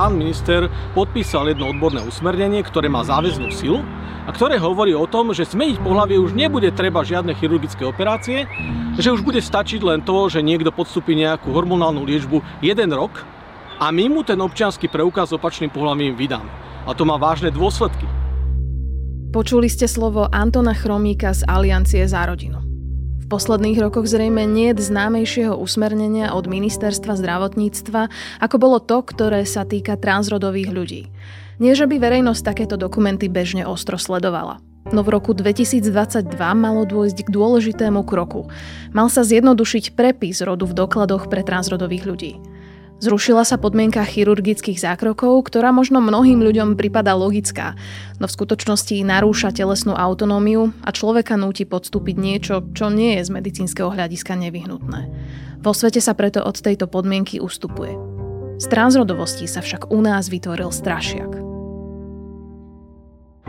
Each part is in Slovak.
pán minister podpísal jedno odborné usmernenie, ktoré má záväznú silu a ktoré hovorí o tom, že zmeniť pohlavie už nebude treba žiadne chirurgické operácie, že už bude stačiť len to, že niekto podstúpi nejakú hormonálnu liečbu jeden rok a my mu ten občianský preukaz s opačným pohľavím vydáme. A to má vážne dôsledky. Počuli ste slovo Antona Chromíka z Aliancie za rodinu. Posledných rokoch zrejme nie je známejšieho usmernenia od ministerstva zdravotníctva, ako bolo to, ktoré sa týka transrodových ľudí. Nie, že by verejnosť takéto dokumenty bežne ostro sledovala. No v roku 2022 malo dôjsť k dôležitému kroku. Mal sa zjednodušiť prepis rodu v dokladoch pre transrodových ľudí. Zrušila sa podmienka chirurgických zákrokov, ktorá možno mnohým ľuďom pripada logická, no v skutočnosti narúša telesnú autonómiu a človeka núti podstúpiť niečo, čo nie je z medicínskeho hľadiska nevyhnutné. Vo svete sa preto od tejto podmienky ustupuje. Z transrodovosti sa však u nás vytvoril strašiak.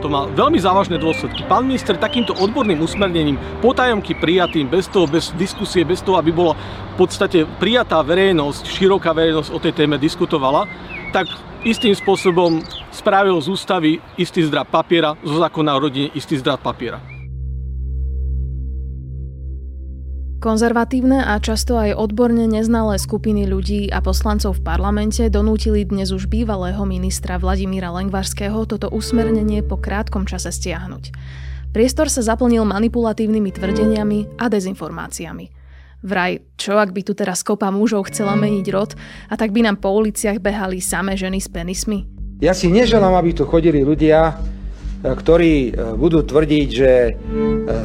To má veľmi závažné dôsledky. Pán minister takýmto odborným usmernením, potajomky prijatým, bez toho, bez diskusie, bez toho, aby bola v podstate prijatá verejnosť, široká verejnosť o tej téme diskutovala, tak istým spôsobom spravil z ústavy istý zdrad papiera, zo zákona o rodine istý zdrad papiera. Konzervatívne a často aj odborne neznalé skupiny ľudí a poslancov v parlamente donútili dnes už bývalého ministra Vladimíra Lengvarského toto usmernenie po krátkom čase stiahnuť. Priestor sa zaplnil manipulatívnymi tvrdeniami a dezinformáciami. Vraj, čo ak by tu teraz kopa mužov chcela meniť rod a tak by nám po uliciach behali samé ženy s penismi? Ja si neželám, aby tu chodili ľudia, ktorí e, budú tvrdiť, že e,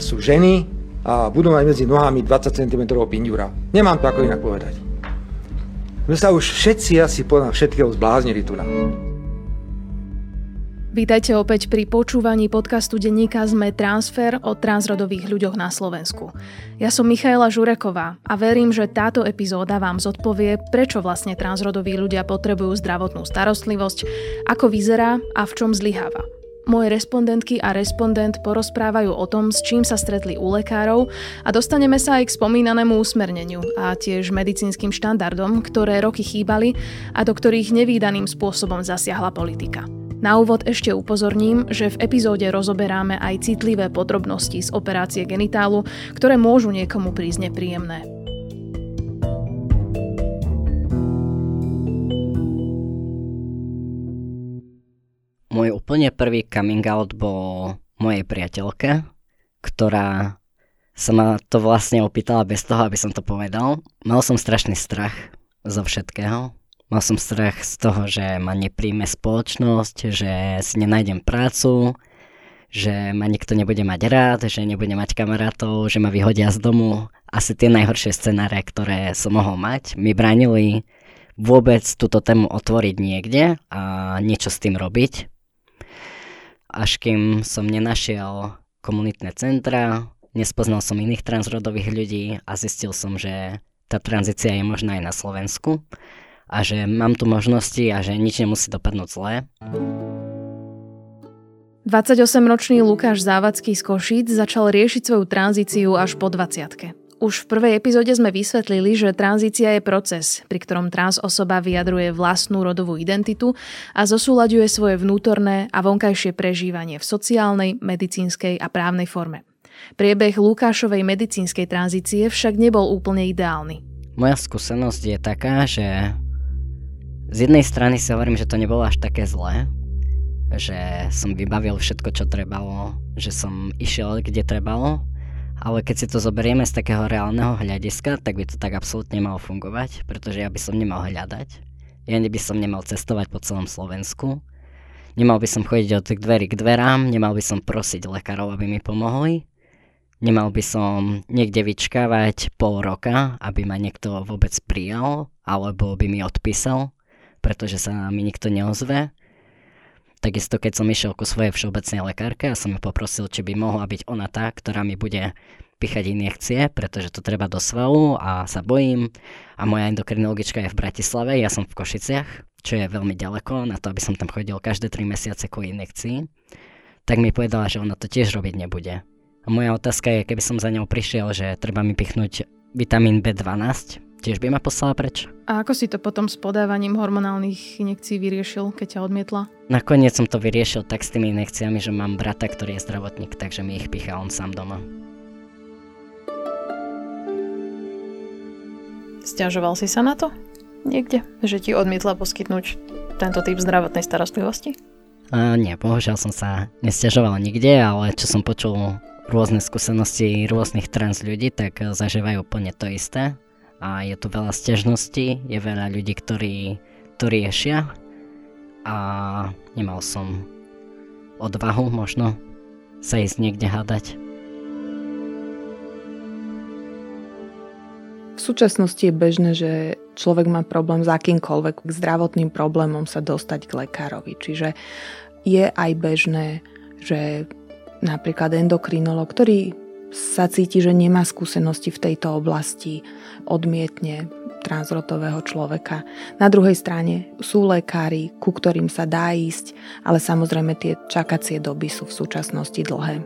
sú ženy, a budú mať medzi nohami 20 cm pindura. Nemám to ako inak povedať. My sa už všetci asi podľa všetkého zbláznili tu na. Vítajte opäť pri počúvaní podcastu denníka ZME Transfer o transrodových ľuďoch na Slovensku. Ja som Michaela Žureková a verím, že táto epizóda vám zodpovie, prečo vlastne transrodoví ľudia potrebujú zdravotnú starostlivosť, ako vyzerá a v čom zlyháva. Moje respondentky a respondent porozprávajú o tom, s čím sa stretli u lekárov a dostaneme sa aj k spomínanému usmerneniu a tiež medicínskym štandardom, ktoré roky chýbali a do ktorých nevýdaným spôsobom zasiahla politika. Na úvod ešte upozorním, že v epizóde rozoberáme aj citlivé podrobnosti z operácie genitálu, ktoré môžu niekomu prísť nepríjemné. Úplne prvý coming out bol mojej priateľke, ktorá sa ma to vlastne opýtala bez toho, aby som to povedal. Mal som strašný strach zo všetkého. Mal som strach z toho, že ma nepríjme spoločnosť, že si nenájdem prácu, že ma nikto nebude mať rád, že nebude mať kamarátov, že ma vyhodia z domu. Asi tie najhoršie scenáre, ktoré som mohol mať, mi bránili vôbec túto tému otvoriť niekde a niečo s tým robiť až kým som nenašiel komunitné centra, nespoznal som iných transrodových ľudí a zistil som, že tá tranzícia je možná aj na Slovensku a že mám tu možnosti a že nič nemusí dopadnúť zle. 28-ročný Lukáš Závacký z Košíc začal riešiť svoju tranzíciu až po 20 už v prvej epizóde sme vysvetlili, že tranzícia je proces, pri ktorom trans osoba vyjadruje vlastnú rodovú identitu a zosúľaďuje svoje vnútorné a vonkajšie prežívanie v sociálnej, medicínskej a právnej forme. Priebeh Lukášovej medicínskej tranzície však nebol úplne ideálny. Moja skúsenosť je taká, že z jednej strany si hovorím, že to nebolo až také zlé, že som vybavil všetko, čo trebalo, že som išiel, kde trebalo, ale keď si to zoberieme z takého reálneho hľadiska, tak by to tak absolútne malo fungovať, pretože ja by som nemal hľadať. Ja by som nemal cestovať po celom Slovensku. Nemal by som chodiť od dverí k dverám, nemal by som prosiť lekárov, aby mi pomohli. Nemal by som niekde vyčkávať pol roka, aby ma niekto vôbec prijal, alebo by mi odpísal, pretože sa mi nikto neozve. Takisto keď som išiel ku svojej všeobecnej lekárke a som ju poprosil, či by mohla byť ona tá, ktorá mi bude pichať injekcie, pretože to treba do svalu a sa bojím. A moja endokrinologička je v Bratislave, ja som v Košiciach, čo je veľmi ďaleko na to, aby som tam chodil každé 3 mesiace ku injekcii. Tak mi povedala, že ona to tiež robiť nebude. A moja otázka je, keby som za ňou prišiel, že treba mi pichnúť vitamín B12, tiež by ma poslala preč. A ako si to potom s podávaním hormonálnych injekcií vyriešil, keď ťa odmietla? Nakoniec som to vyriešil tak s tými injekciami, že mám brata, ktorý je zdravotník, takže mi ich pichá on sám doma. Sťažoval si sa na to? Niekde? Že ti odmietla poskytnúť tento typ zdravotnej starostlivosti? A nie, bohužiaľ som sa nestiažoval nikde, ale čo som počul rôzne skúsenosti rôznych trans ľudí, tak zažívajú úplne to isté a je tu veľa stiažností, je veľa ľudí, ktorí to riešia a nemal som odvahu možno sa ísť niekde hádať. V súčasnosti je bežné, že človek má problém s akýmkoľvek zdravotným problémom sa dostať k lekárovi. Čiže je aj bežné, že napríklad endokrinolog, ktorý sa cíti, že nemá skúsenosti v tejto oblasti, odmietne transrodového človeka. Na druhej strane sú lekári, ku ktorým sa dá ísť, ale samozrejme tie čakacie doby sú v súčasnosti dlhé.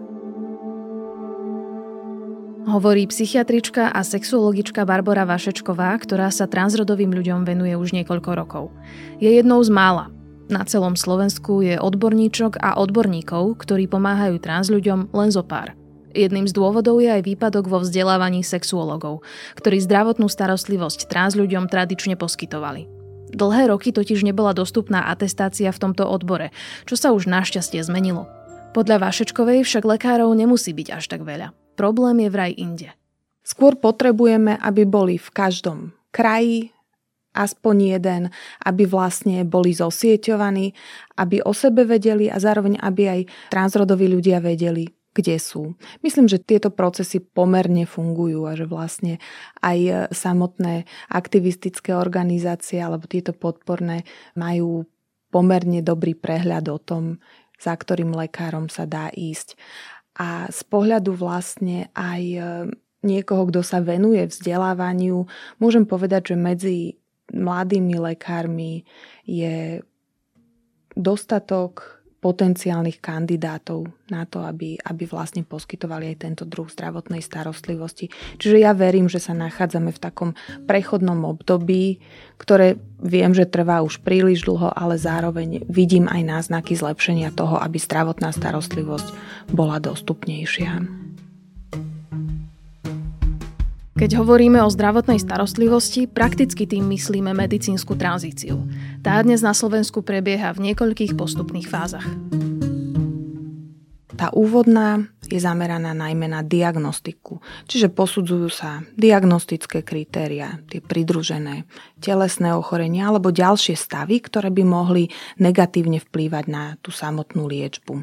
Hovorí psychiatrička a sexuologička Barbara Vašečková, ktorá sa transrodovým ľuďom venuje už niekoľko rokov. Je jednou z mála. Na celom Slovensku je odborníčok a odborníkov, ktorí pomáhajú trans ľuďom len zo pár. Jedným z dôvodov je aj výpadok vo vzdelávaní sexuologov, ktorí zdravotnú starostlivosť trans ľuďom tradične poskytovali. Dlhé roky totiž nebola dostupná atestácia v tomto odbore, čo sa už našťastie zmenilo. Podľa Vašečkovej však lekárov nemusí byť až tak veľa. Problém je vraj inde. Skôr potrebujeme, aby boli v každom kraji aspoň jeden, aby vlastne boli zosieťovaní, aby o sebe vedeli a zároveň aby aj transrodoví ľudia vedeli, kde sú. Myslím, že tieto procesy pomerne fungujú a že vlastne aj e, samotné aktivistické organizácie alebo tieto podporné majú pomerne dobrý prehľad o tom, za ktorým lekárom sa dá ísť. A z pohľadu vlastne aj e, niekoho, kto sa venuje vzdelávaniu, môžem povedať, že medzi mladými lekármi je dostatok potenciálnych kandidátov na to, aby, aby vlastne poskytovali aj tento druh zdravotnej starostlivosti. Čiže ja verím, že sa nachádzame v takom prechodnom období, ktoré viem, že trvá už príliš dlho, ale zároveň vidím aj náznaky zlepšenia toho, aby zdravotná starostlivosť bola dostupnejšia. Keď hovoríme o zdravotnej starostlivosti, prakticky tým myslíme medicínsku tranzíciu. Tá dnes na Slovensku prebieha v niekoľkých postupných fázach. Tá úvodná je zameraná najmä na diagnostiku, čiže posudzujú sa diagnostické kritéria, tie pridružené telesné ochorenia alebo ďalšie stavy, ktoré by mohli negatívne vplývať na tú samotnú liečbu.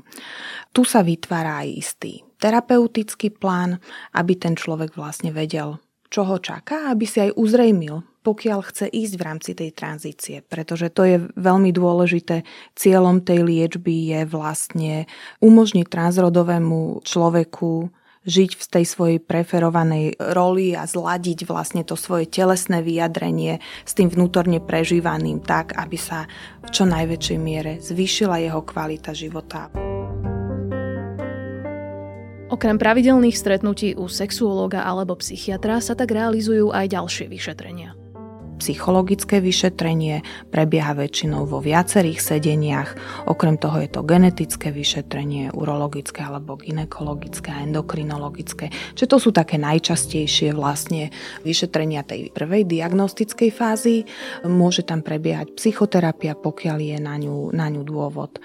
Tu sa vytvára aj istý terapeutický plán, aby ten človek vlastne vedel, čo ho čaká, aby si aj uzrejmil, pokiaľ chce ísť v rámci tej tranzície. Pretože to je veľmi dôležité. Cieľom tej liečby je vlastne umožniť transrodovému človeku žiť v tej svojej preferovanej roli a zladiť vlastne to svoje telesné vyjadrenie s tým vnútorne prežívaným tak, aby sa v čo najväčšej miere zvýšila jeho kvalita života. Okrem pravidelných stretnutí u sexuológa alebo psychiatra sa tak realizujú aj ďalšie vyšetrenia. Psychologické vyšetrenie prebieha väčšinou vo viacerých sedeniach, okrem toho je to genetické vyšetrenie, urologické alebo ginekologické a endokrinologické. Čiže to sú také najčastejšie vlastne vyšetrenia tej prvej diagnostickej fázy. Môže tam prebiehať psychoterapia, pokiaľ je na ňu, na ňu dôvod.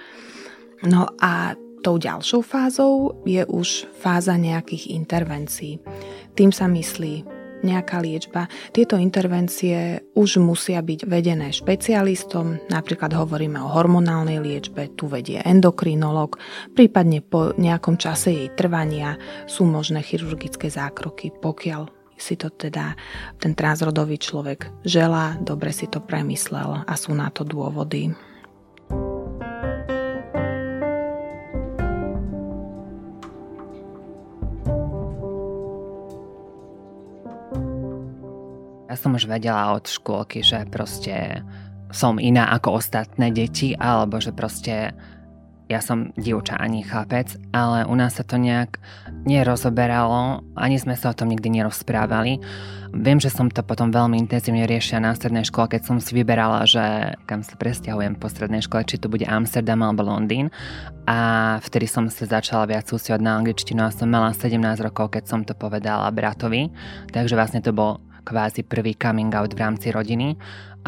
No a Tou ďalšou fázou je už fáza nejakých intervencií. Tým sa myslí nejaká liečba. Tieto intervencie už musia byť vedené špecialistom, napríklad hovoríme o hormonálnej liečbe, tu vedie endokrinolog, prípadne po nejakom čase jej trvania sú možné chirurgické zákroky, pokiaľ si to teda ten transrodový človek želá, dobre si to premyslel a sú na to dôvody. Ja som už vedela od škôlky, že proste som iná ako ostatné deti, alebo že proste ja som dievča ani chlapec, ale u nás sa to nejak nerozoberalo, ani sme sa o tom nikdy nerozprávali. Viem, že som to potom veľmi intenzívne riešila na strednej škole, keď som si vyberala, že kam sa presťahujem po strednej škole, či to bude Amsterdam alebo Londýn. A vtedy som sa začala viac súsiať na angličtinu a som mala 17 rokov, keď som to povedala bratovi. Takže vlastne to bol kvázi prvý coming out v rámci rodiny,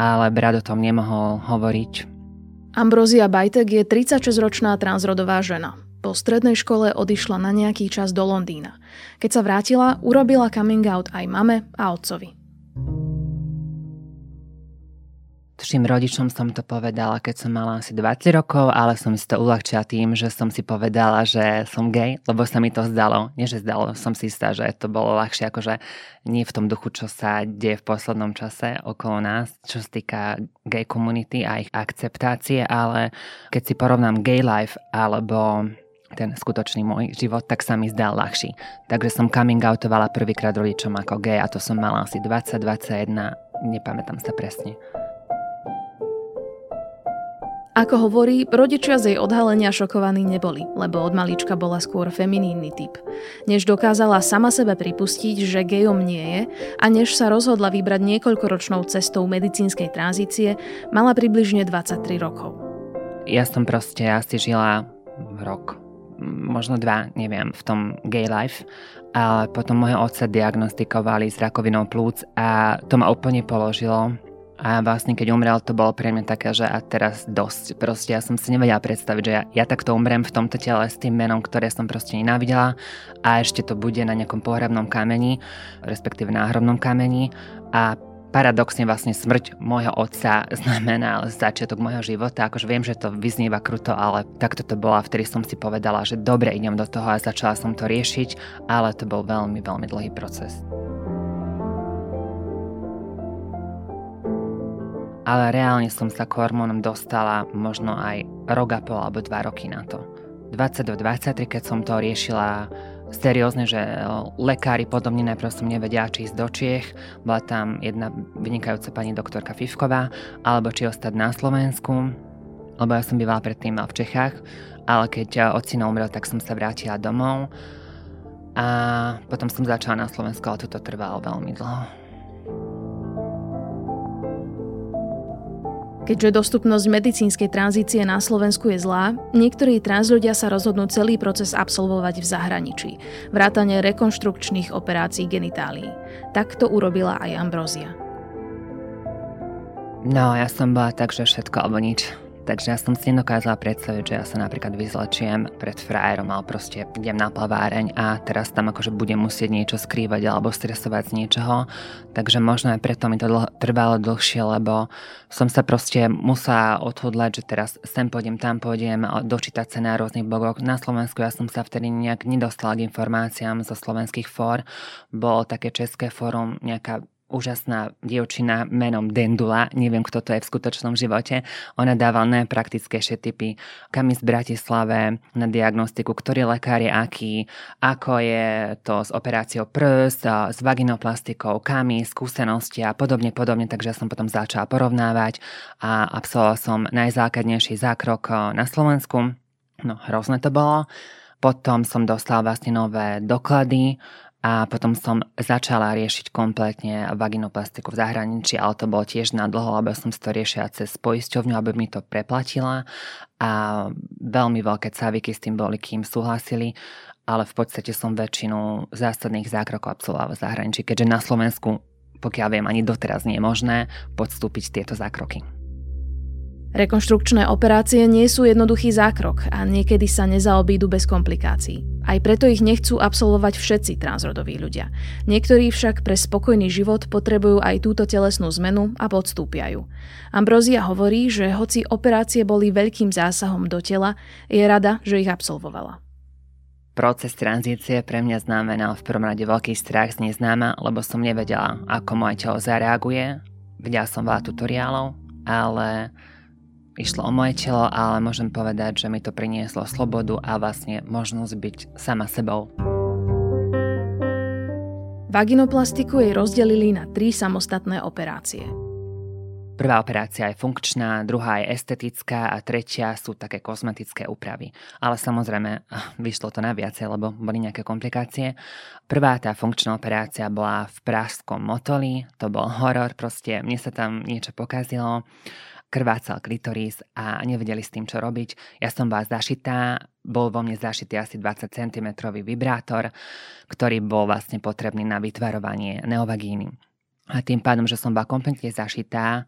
ale brat o tom nemohol hovoriť, Ambrozia Bajtek je 36-ročná transrodová žena. Po strednej škole odišla na nejaký čas do Londýna. Keď sa vrátila, urobila coming out aj mame a otcovi. Tuším, rodičom som to povedala, keď som mala asi 20 rokov, ale som si to uľahčila tým, že som si povedala, že som gay, lebo sa mi to zdalo. Nie, že zdalo, som si istá, že to bolo ľahšie, akože nie v tom duchu, čo sa deje v poslednom čase okolo nás, čo sa týka gay komunity a ich akceptácie, ale keď si porovnám gay life alebo ten skutočný môj život, tak sa mi zdal ľahší. Takže som coming outovala prvýkrát rodičom ako gay a to som mala asi 20-21, nepamätám sa presne. Ako hovorí, rodičia z jej odhalenia šokovaní neboli, lebo od malička bola skôr feminínny typ. Než dokázala sama sebe pripustiť, že gejom nie je a než sa rozhodla vybrať niekoľkoročnou cestou medicínskej tranzície, mala približne 23 rokov. Ja som proste asi žila rok, možno dva, neviem, v tom gay life. Ale potom moje otca diagnostikovali s rakovinou plúc a to ma úplne položilo a vlastne keď umrel, to bolo pre mňa také, že a teraz dosť. Proste ja som si nevedela predstaviť, že ja, ja takto umrem v tomto tele s tým menom, ktoré som proste nenávidela a ešte to bude na nejakom pohrebnom kameni, respektíve náhrobnom kameni a paradoxne vlastne smrť môjho otca znamená začiatok môjho života. Akože viem, že to vyznieva kruto, ale takto to bolo a vtedy som si povedala, že dobre, idem do toho a začala som to riešiť, ale to bol veľmi, veľmi dlhý proces. Ale reálne som sa k hormónom dostala možno aj rok a pol alebo dva roky na to. 22-23, keď som to riešila seriózne, že lekári podobne najprv som nevedia, či ísť do Čiech, bola tam jedna vynikajúca pani doktorka Fivková, alebo či ostať na Slovensku, lebo ja som bývala predtým v Čechách, ale keď ocino umrel, tak som sa vrátila domov a potom som začala na Slovensku, ale toto trvalo veľmi dlho. Keďže dostupnosť medicínskej tranzície na Slovensku je zlá, niektorí trans ľudia sa rozhodnú celý proces absolvovať v zahraničí, vrátane rekonštrukčných operácií genitálií. Tak to urobila aj Ambrózia. No, ja som bola tak, že všetko alebo nič. Takže ja som si nedokázala predstaviť, že ja sa napríklad vyzlečiem pred frajerom, ale proste idem na plaváreň a teraz tam akože budem musieť niečo skrývať alebo stresovať z niečoho. Takže možno aj preto mi to dlho, trvalo dlhšie, lebo som sa proste musela odhodlať, že teraz sem pôjdem, tam pôjdem, dočítať sa na rôznych blogoch. Na Slovensku ja som sa vtedy nejak nedostala k informáciám zo slovenských fór. Bolo také české fórum, nejaká úžasná dievčina menom Dendula, neviem, kto to je v skutočnom živote. Ona dávala najpraktickejšie typy, kam ísť v Bratislave na diagnostiku, ktorý lekár je aký, ako je to s operáciou prs, s vaginoplastikou, kam ísť, skúsenosti a podobne, podobne. Takže ja som potom začala porovnávať a absolvovala som najzákladnejší zákrok na Slovensku. No, hrozné to bolo. Potom som dostala vlastne nové doklady, a potom som začala riešiť kompletne vaginoplastiku v zahraničí, ale to bolo tiež na dlho, lebo som si to riešila cez poisťovňu, aby mi to preplatila a veľmi veľké caviky s tým boli, kým súhlasili, ale v podstate som väčšinu zásadných zákrokov absolvovala v zahraničí, keďže na Slovensku, pokiaľ viem, ani doteraz nie je možné podstúpiť tieto zákroky. Rekonštrukčné operácie nie sú jednoduchý zákrok a niekedy sa nezaobídu bez komplikácií. Aj preto ich nechcú absolvovať všetci transrodoví ľudia. Niektorí však pre spokojný život potrebujú aj túto telesnú zmenu a podstúpia ju. Ambrozia hovorí, že hoci operácie boli veľkým zásahom do tela, je rada, že ich absolvovala. Proces tranzície pre mňa znamenal v prvom rade veľký strach z neznáma, lebo som nevedela, ako moje telo zareaguje. Videla som veľa tutoriálov, ale Išlo o moje telo, ale môžem povedať, že mi to prinieslo slobodu a vlastne možnosť byť sama sebou. Vaginoplastiku jej rozdelili na tri samostatné operácie. Prvá operácia je funkčná, druhá je estetická a tretia sú také kozmetické úpravy. Ale samozrejme, vyšlo to na viacej, lebo boli nejaké komplikácie. Prvá tá funkčná operácia bola v Pražskom motoli, to bol horor, proste mne sa tam niečo pokazilo krvácal klitoris a nevedeli s tým, čo robiť. Ja som bola zašitá, bol vo mne zašitý asi 20 cm vibrátor, ktorý bol vlastne potrebný na vytvarovanie neovagíny. A tým pádom, že som bola kompletne zašitá,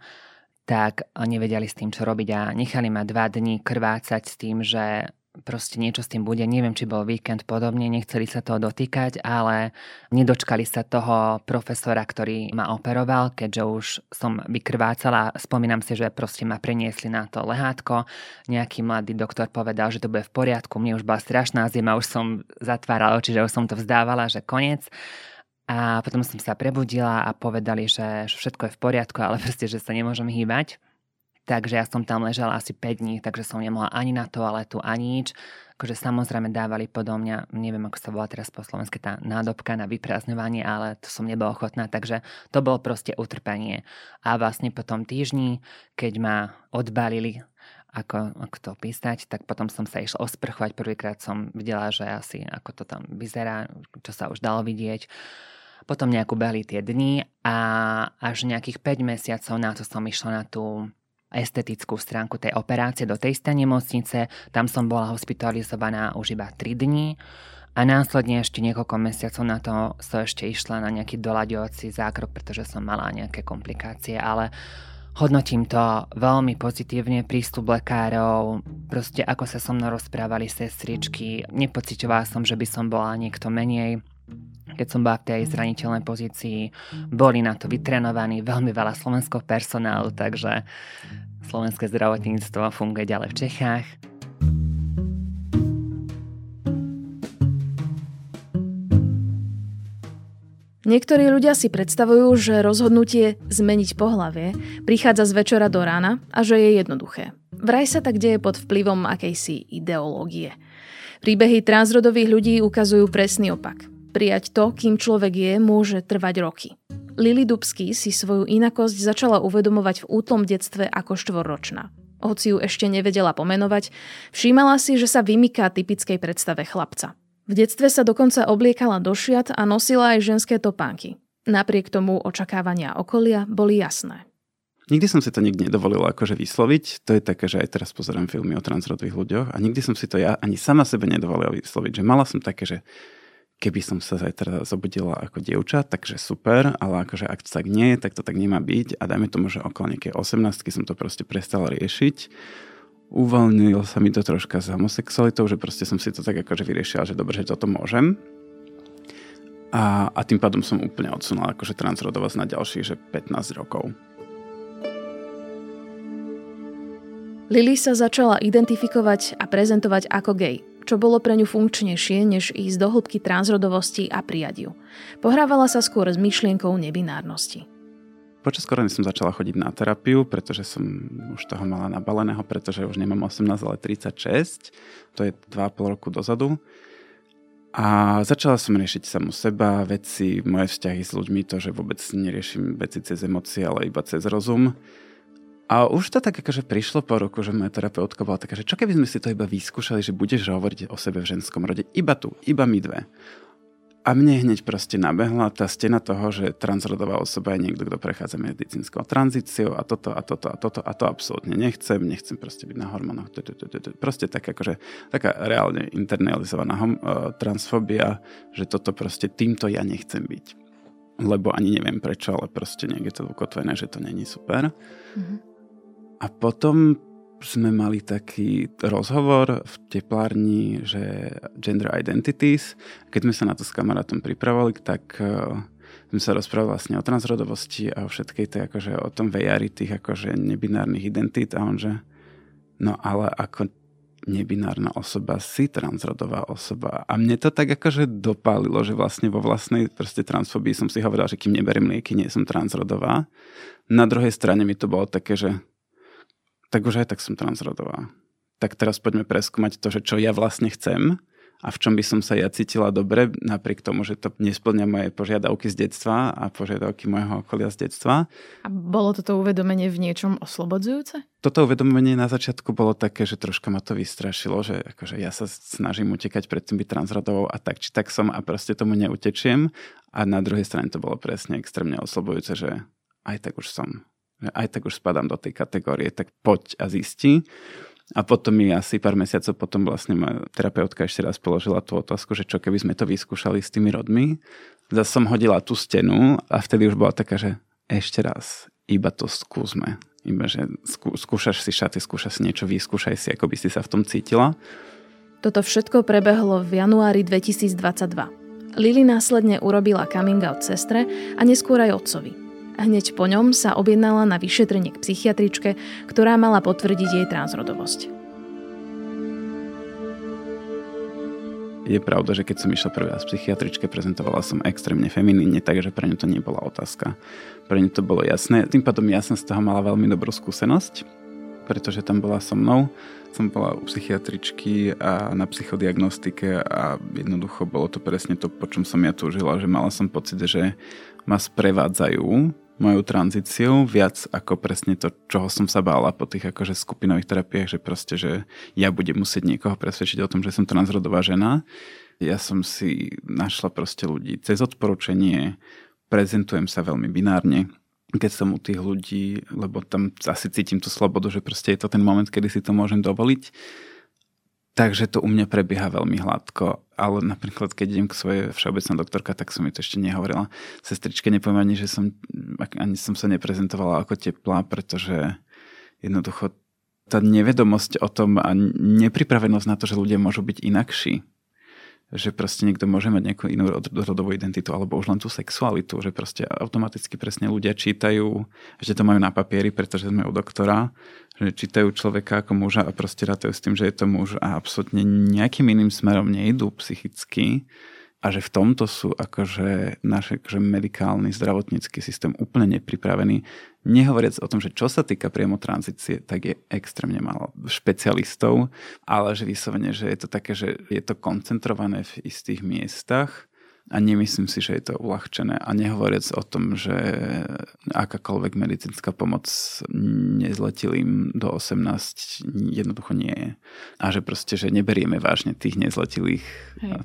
tak nevedeli s tým, čo robiť a nechali ma dva dní krvácať s tým, že proste niečo s tým bude. Neviem, či bol víkend podobne, nechceli sa toho dotýkať, ale nedočkali sa toho profesora, ktorý ma operoval, keďže už som vykrvácala. Spomínam si, že proste ma preniesli na to lehátko. Nejaký mladý doktor povedal, že to bude v poriadku. Mne už bola strašná zima, už som zatvárala oči, že už som to vzdávala, že koniec. A potom som sa prebudila a povedali, že všetko je v poriadku, ale proste, že sa nemôžem hýbať. Takže ja som tam ležala asi 5 dní, takže som nemohla ani na toaletu, ani nič. Akože samozrejme dávali podo mňa, neviem ako sa volá teraz po slovensky tá nádobka na vyprázdňovanie, ale to som nebola ochotná, takže to bolo proste utrpenie. A vlastne po tom týždni, keď ma odbalili, ako, ako to písať, tak potom som sa išla osprchovať. Prvýkrát som videla, že asi ako to tam vyzerá, čo sa už dalo vidieť. Potom nejakú behli tie dni a až nejakých 5 mesiacov na to som išla na tú estetickú stránku tej operácie do tej istej nemocnice. Tam som bola hospitalizovaná už iba 3 dní a následne ešte niekoľko mesiacov na to som ešte išla na nejaký doľaďovací zákrok, pretože som mala nejaké komplikácie, ale Hodnotím to veľmi pozitívne, prístup lekárov, proste ako sa so mnou rozprávali sestričky, nepocitovala som, že by som bola niekto menej keď som bola v tej zraniteľnej pozícii, boli na to vytrenovaní veľmi veľa slovenského personálu, takže slovenské zdravotníctvo funguje ďalej v Čechách. Niektorí ľudia si predstavujú, že rozhodnutie zmeniť pohlavie prichádza z večera do rána a že je jednoduché. Vraj sa tak deje pod vplyvom akejsi ideológie. Príbehy transrodových ľudí ukazujú presný opak. Prijať to, kým človek je, môže trvať roky. Lili Dubsky si svoju inakosť začala uvedomovať v útlom detstve ako štvorročná. Hoci ju ešte nevedela pomenovať, všímala si, že sa vymyká typickej predstave chlapca. V detstve sa dokonca obliekala do šiat a nosila aj ženské topánky. Napriek tomu očakávania okolia boli jasné. Nikdy som si to nikdy nedovolil akože vysloviť. To je také, že aj teraz pozerám filmy o transrodových ľuďoch a nikdy som si to ja ani sama sebe nedovolil vysloviť. Že mala som také, že keby som sa zajtra zobudila ako dievča, takže super, ale akože ak to tak nie, tak to tak nemá byť a dajme tomu, že okolo nejakej 18 som to proste prestal riešiť. Uvoľnil sa mi to troška s homosexualitou, že proste som si to tak akože vyriešila, že dobre, že toto môžem. A, a tým pádom som úplne odsunula akože transrodovosť na ďalších že 15 rokov. Lily sa začala identifikovať a prezentovať ako gay čo bolo pre ňu funkčnejšie, než ísť do hĺbky transrodovosti a prijať ju. Pohrávala sa skôr s myšlienkou nebinárnosti. Počas korony som začala chodiť na terapiu, pretože som už toho mala nabaleného, pretože už nemám 18, ale 36. To je 2,5 roku dozadu. A začala som riešiť samu seba, veci, moje vzťahy s ľuďmi, to, že vôbec neriešim veci cez emócie, ale iba cez rozum. A už to tak akože prišlo po roku, že moja terapeutka bola taká, že čo keby sme si to iba vyskúšali, že budeš hovoriť o sebe v ženskom rode, iba tu, iba my dve. A mne hneď proste nabehla tá stena toho, že transrodová osoba je niekto, kto prechádza medicínskou tranzíciou a toto a toto a toto a to absolútne nechcem, nechcem proste byť na hormónoch. Proste tak akože, taká reálne internalizovaná hom, uh, transfóbia, že toto proste týmto ja nechcem byť. Lebo ani neviem prečo, ale proste niekde to ukotvené, že to není super. Mm-hmm. A potom sme mali taký rozhovor v teplárni, že gender identities. Keď sme sa na to s kamarátom pripravovali, tak uh, sme sa rozprávali vlastne o transrodovosti a o všetkej tej, akože o tom vejari tých akože nebinárnych identít a on no ale ako nebinárna osoba si transrodová osoba. A mne to tak akože dopálilo, že vlastne vo vlastnej proste transfobii som si hovoril, že kým neberiem lieky, nie som transrodová. Na druhej strane mi to bolo také, že tak už aj tak som transrodová. Tak teraz poďme preskúmať to, že čo ja vlastne chcem a v čom by som sa ja cítila dobre, napriek tomu, že to nesplňa moje požiadavky z detstva a požiadavky môjho okolia z detstva. A bolo toto uvedomenie v niečom oslobodzujúce? Toto uvedomenie na začiatku bolo také, že troška ma to vystrašilo, že akože ja sa snažím utekať pred tým byť transrodovou a tak či tak som a proste tomu neutečiem. A na druhej strane to bolo presne extrémne oslobujúce, že aj tak už som. Aj tak už spadám do tej kategórie, tak poď a zisti. A potom mi asi pár mesiacov potom vlastne ma terapeutka ešte raz položila tú otázku, že čo keby sme to vyskúšali s tými rodmi. Zase som hodila tú stenu a vtedy už bola taká, že ešte raz, iba to skúsme. Iba, že skú, skúšaš si šaty, skúšaš si niečo, vyskúšaj si, ako by si sa v tom cítila. Toto všetko prebehlo v januári 2022. Lili následne urobila coming out sestre a neskôr aj otcovi. Hneď po ňom sa objednala na vyšetrenie k psychiatričke, ktorá mala potvrdiť jej transrodovosť. Je pravda, že keď som išla prvý raz psychiatričke, prezentovala som extrémne feminínne, takže pre ňu to nebola otázka. Pre ňu to bolo jasné. Tým pádom ja som z toho mala veľmi dobrú skúsenosť, pretože tam bola so mnou. Som bola u psychiatričky a na psychodiagnostike a jednoducho bolo to presne to, po čom som ja túžila, že mala som pocit, že ma sprevádzajú mojou tranzíciou viac ako presne to, čoho som sa bála po tých akože skupinových terapiách, že proste, že ja budem musieť niekoho presvedčiť o tom, že som transrodová žena. Ja som si našla proste ľudí cez odporúčanie, prezentujem sa veľmi binárne, keď som u tých ľudí, lebo tam asi cítim tú slobodu, že proste je to ten moment, kedy si to môžem dovoliť Takže to u mňa prebieha veľmi hladko, ale napríklad keď idem k svojej všeobecná doktorka, tak som mi to ešte nehovorila. Sestričke nepoviem ani, že som, ani som sa neprezentovala ako teplá, pretože jednoducho tá nevedomosť o tom a nepripravenosť na to, že ľudia môžu byť inakší, že proste niekto môže mať nejakú inú rodovú identitu alebo už len tú sexualitu, že proste automaticky presne ľudia čítajú, že to majú na papieri, pretože sme u doktora, že čítajú človeka ako muža a proste rátajú s tým, že je to muž a absolútne nejakým iným smerom nejdú psychicky a že v tomto sú akože náš akože medikálny zdravotnícky systém úplne nepripravený. Nehovoriac o tom, že čo sa týka priamo tranzície, tak je extrémne málo špecialistov, ale že vyslovene, že je to také, že je to koncentrované v istých miestach a nemyslím si, že je to uľahčené. A nehovoriac o tom, že akákoľvek medicínska pomoc nezletilým do 18 jednoducho nie je. A že proste, že neberieme vážne tých nezletilých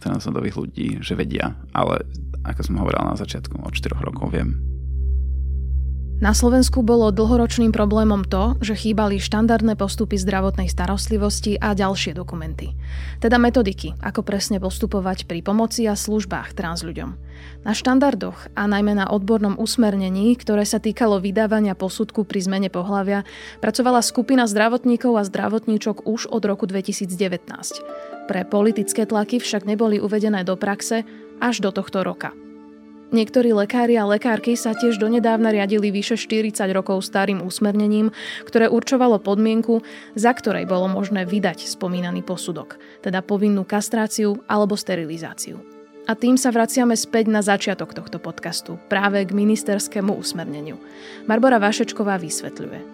transrodových ľudí, že vedia. Ale ako som hovorila na začiatku, od 4 rokov viem. Na Slovensku bolo dlhoročným problémom to, že chýbali štandardné postupy zdravotnej starostlivosti a ďalšie dokumenty. Teda metodiky, ako presne postupovať pri pomoci a službách trans ľuďom. Na štandardoch a najmä na odbornom usmernení, ktoré sa týkalo vydávania posudku pri zmene pohľavia, pracovala skupina zdravotníkov a zdravotníčok už od roku 2019. Pre politické tlaky však neboli uvedené do praxe až do tohto roka. Niektorí lekári a lekárky sa tiež donedávna riadili vyše 40 rokov starým úsmernením, ktoré určovalo podmienku, za ktorej bolo možné vydať spomínaný posudok, teda povinnú kastráciu alebo sterilizáciu. A tým sa vraciame späť na začiatok tohto podcastu, práve k ministerskému usmerneniu. Barbara Vašečková vysvetľuje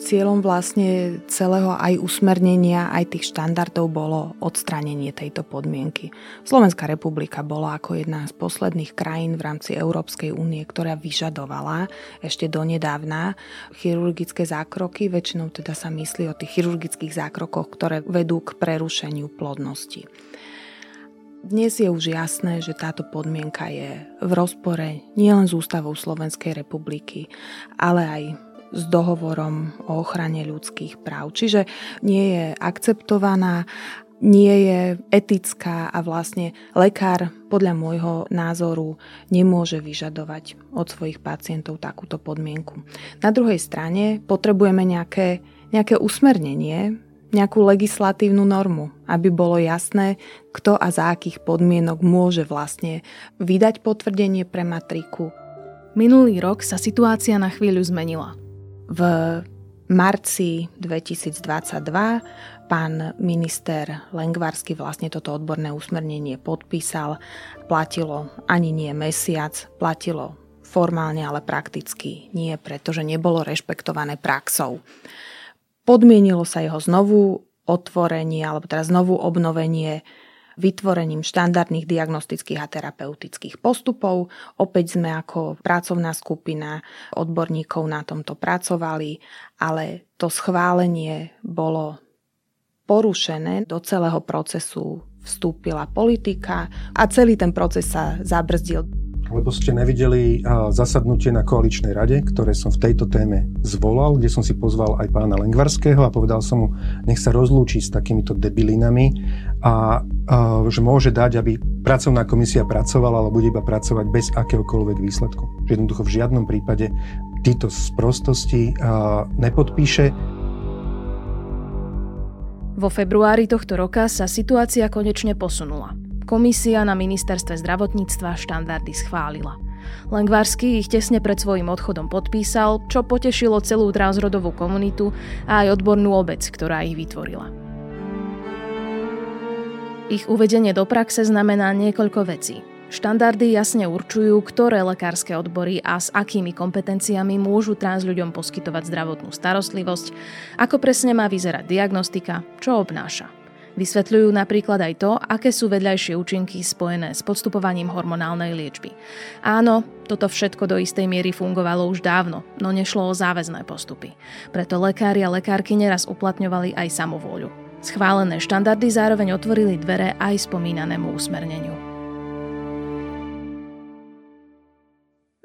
cieľom vlastne celého aj usmernenia, aj tých štandardov bolo odstránenie tejto podmienky. Slovenská republika bola ako jedna z posledných krajín v rámci Európskej únie, ktorá vyžadovala ešte donedávna chirurgické zákroky. Väčšinou teda sa myslí o tých chirurgických zákrokoch, ktoré vedú k prerušeniu plodnosti. Dnes je už jasné, že táto podmienka je v rozpore nielen s ústavou Slovenskej republiky, ale aj s dohovorom o ochrane ľudských práv. Čiže nie je akceptovaná, nie je etická a vlastne lekár podľa môjho názoru nemôže vyžadovať od svojich pacientov takúto podmienku. Na druhej strane potrebujeme nejaké, nejaké usmernenie, nejakú legislatívnu normu, aby bolo jasné, kto a za akých podmienok môže vlastne vydať potvrdenie pre matriku. Minulý rok sa situácia na chvíľu zmenila. V marci 2022 pán minister Lengvarsky vlastne toto odborné usmernenie podpísal. Platilo ani nie mesiac, platilo formálne, ale prakticky nie, pretože nebolo rešpektované praxou. Podmienilo sa jeho znovu otvorenie, alebo teda znovu obnovenie vytvorením štandardných diagnostických a terapeutických postupov. Opäť sme ako pracovná skupina odborníkov na tomto pracovali, ale to schválenie bolo porušené. Do celého procesu vstúpila politika a celý ten proces sa zabrzdil lebo ste nevideli zasadnutie na koaličnej rade, ktoré som v tejto téme zvolal, kde som si pozval aj pána Lengvarského a povedal som mu, nech sa rozlúči s takýmito debilinami a, a že môže dať, aby pracovná komisia pracovala, ale bude iba pracovať bez akéhokoľvek výsledku. Že jednoducho v žiadnom prípade títo sprostosti nepodpíše. Vo februári tohto roka sa situácia konečne posunula. Komisia na ministerstve zdravotníctva štandardy schválila. Lengvarsky ich tesne pred svojim odchodom podpísal, čo potešilo celú transrodovú komunitu a aj odbornú obec, ktorá ich vytvorila. Ich uvedenie do praxe znamená niekoľko vecí. Štandardy jasne určujú, ktoré lekárske odbory a s akými kompetenciami môžu trans ľuďom poskytovať zdravotnú starostlivosť, ako presne má vyzerať diagnostika, čo obnáša. Vysvetľujú napríklad aj to, aké sú vedľajšie účinky spojené s podstupovaním hormonálnej liečby. Áno, toto všetko do istej miery fungovalo už dávno, no nešlo o záväzné postupy. Preto lekári a lekárky neraz uplatňovali aj samovôľu. Schválené štandardy zároveň otvorili dvere aj spomínanému usmerneniu.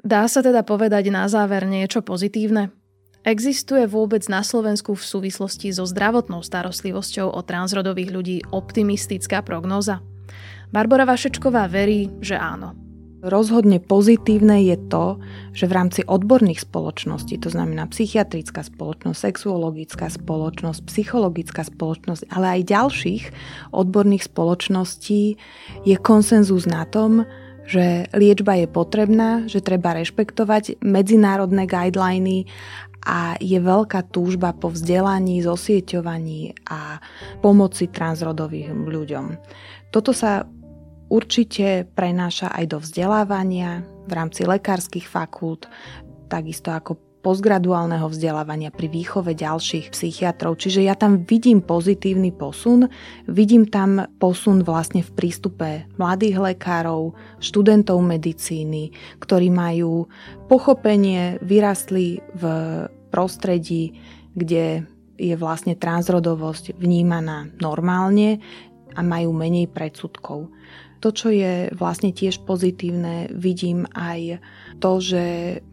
Dá sa teda povedať na záver niečo pozitívne? Existuje vôbec na Slovensku v súvislosti so zdravotnou starostlivosťou o transrodových ľudí optimistická prognóza? Barbara Vašečková verí, že áno. Rozhodne pozitívne je to, že v rámci odborných spoločností, to znamená psychiatrická spoločnosť, sexuologická spoločnosť, psychologická spoločnosť, ale aj ďalších odborných spoločností je konsenzus na tom, že liečba je potrebná, že treba rešpektovať medzinárodné guideliny a je veľká túžba po vzdelaní, zosieťovaní a pomoci transrodovým ľuďom. Toto sa určite prenáša aj do vzdelávania v rámci lekárskych fakult, takisto ako postgraduálneho vzdelávania pri výchove ďalších psychiatrov. Čiže ja tam vidím pozitívny posun, vidím tam posun vlastne v prístupe mladých lekárov, študentov medicíny, ktorí majú pochopenie, vyrastli v prostredí, kde je vlastne transrodovosť vnímaná normálne a majú menej predsudkov. To, čo je vlastne tiež pozitívne, vidím aj to, že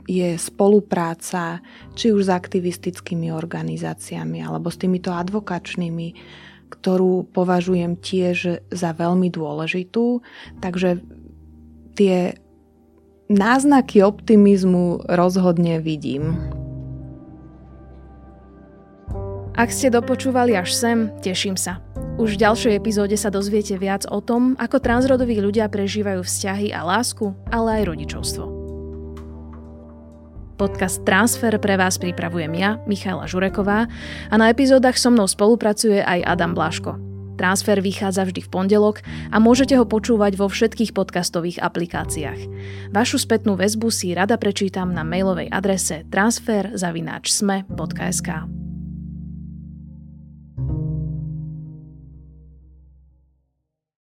je spolupráca či už s aktivistickými organizáciami alebo s týmito advokačnými, ktorú považujem tiež za veľmi dôležitú. Takže tie náznaky optimizmu rozhodne vidím. Ak ste dopočúvali až sem, teším sa. Už v ďalšej epizóde sa dozviete viac o tom, ako transrodoví ľudia prežívajú vzťahy a lásku, ale aj rodičovstvo. Podcast Transfer pre vás pripravujem ja, Michaela Žureková a na epizódach so mnou spolupracuje aj Adam Blaško. Transfer vychádza vždy v pondelok a môžete ho počúvať vo všetkých podcastových aplikáciách. Vašu spätnú väzbu si rada prečítam na mailovej adrese transfer.sme.sk.